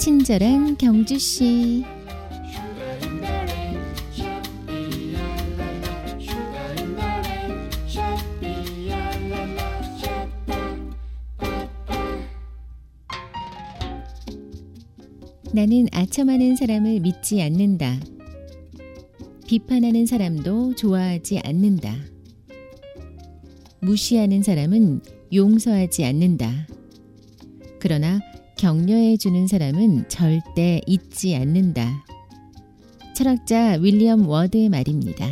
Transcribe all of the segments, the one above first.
친절한 경주 씨. 나는 아첨하는 사람을 믿지 않는다. 비판하는 사람도 좋아하지 않는다. 무시하는 사람은 용서하지 않는다. 그러나 격려해 주는 사람은 절대 잊지 않는다. 철학자 윌리엄 워드의 말입니다.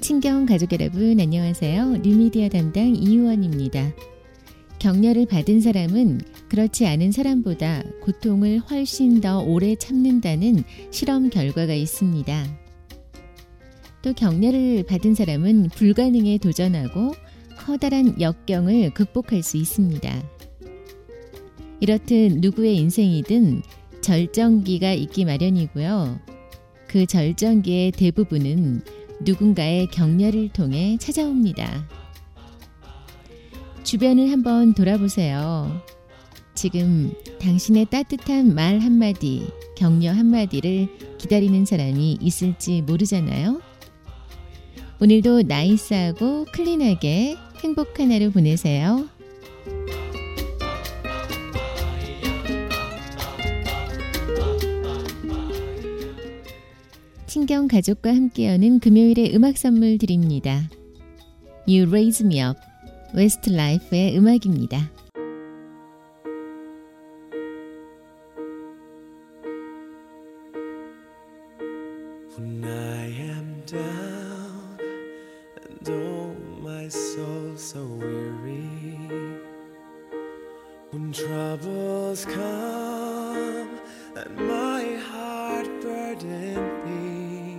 친경 가족 여러분 안녕하세요. 뉴미디어 담당 이유원입니다. 격려를 받은 사람은 그렇지 않은 사람보다 고통을 훨씬 더 오래 참는다는 실험 결과가 있습니다. 또 격려를 받은 사람은 불가능에 도전하고 커다란 역경을 극복할 수 있습니다. 이렇듯 누구의 인생이든 절정기가 있기 마련이고요. 그 절정기의 대부분은 누군가의 격려를 통해 찾아옵니다. 주변을 한번 돌아보세요. 지금 당신의 따뜻한 말 한마디, 격려 한마디를 기다리는 사람이 있을지 모르잖아요. 오늘도 나이스하고 클린하게 행복한 하루 보내세요. 친경 가족과 함께하는 금요일의 음악 선물 드립니다. You Raise Me Up, 웨스트 라이프의 음악입니다. When troubles come and my heart burden be.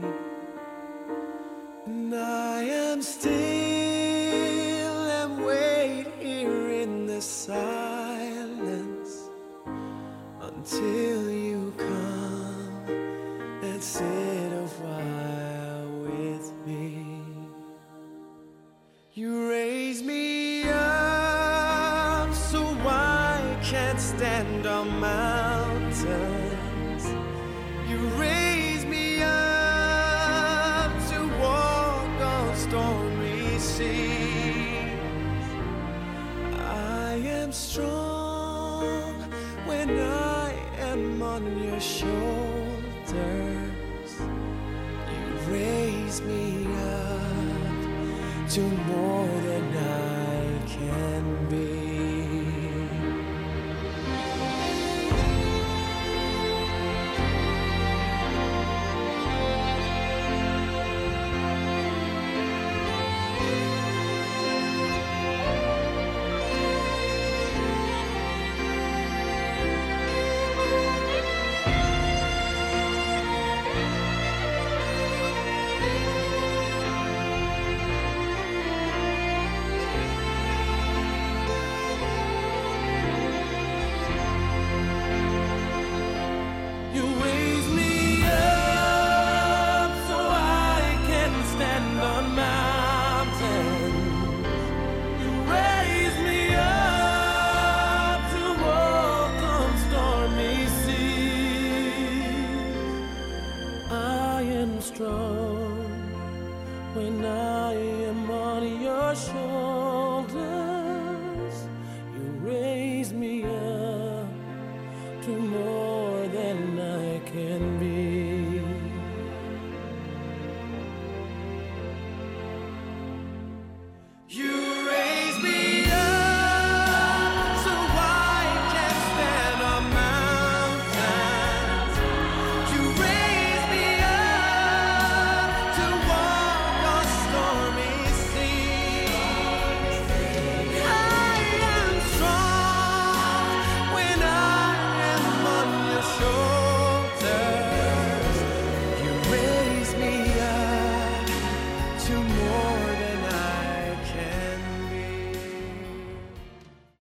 And I am still and wait here in the silence Until you come and sit a while stand on mountains. You raise me up to walk on stormy seas. I am strong when I am on your shoulders. You raise me up to more than I can be.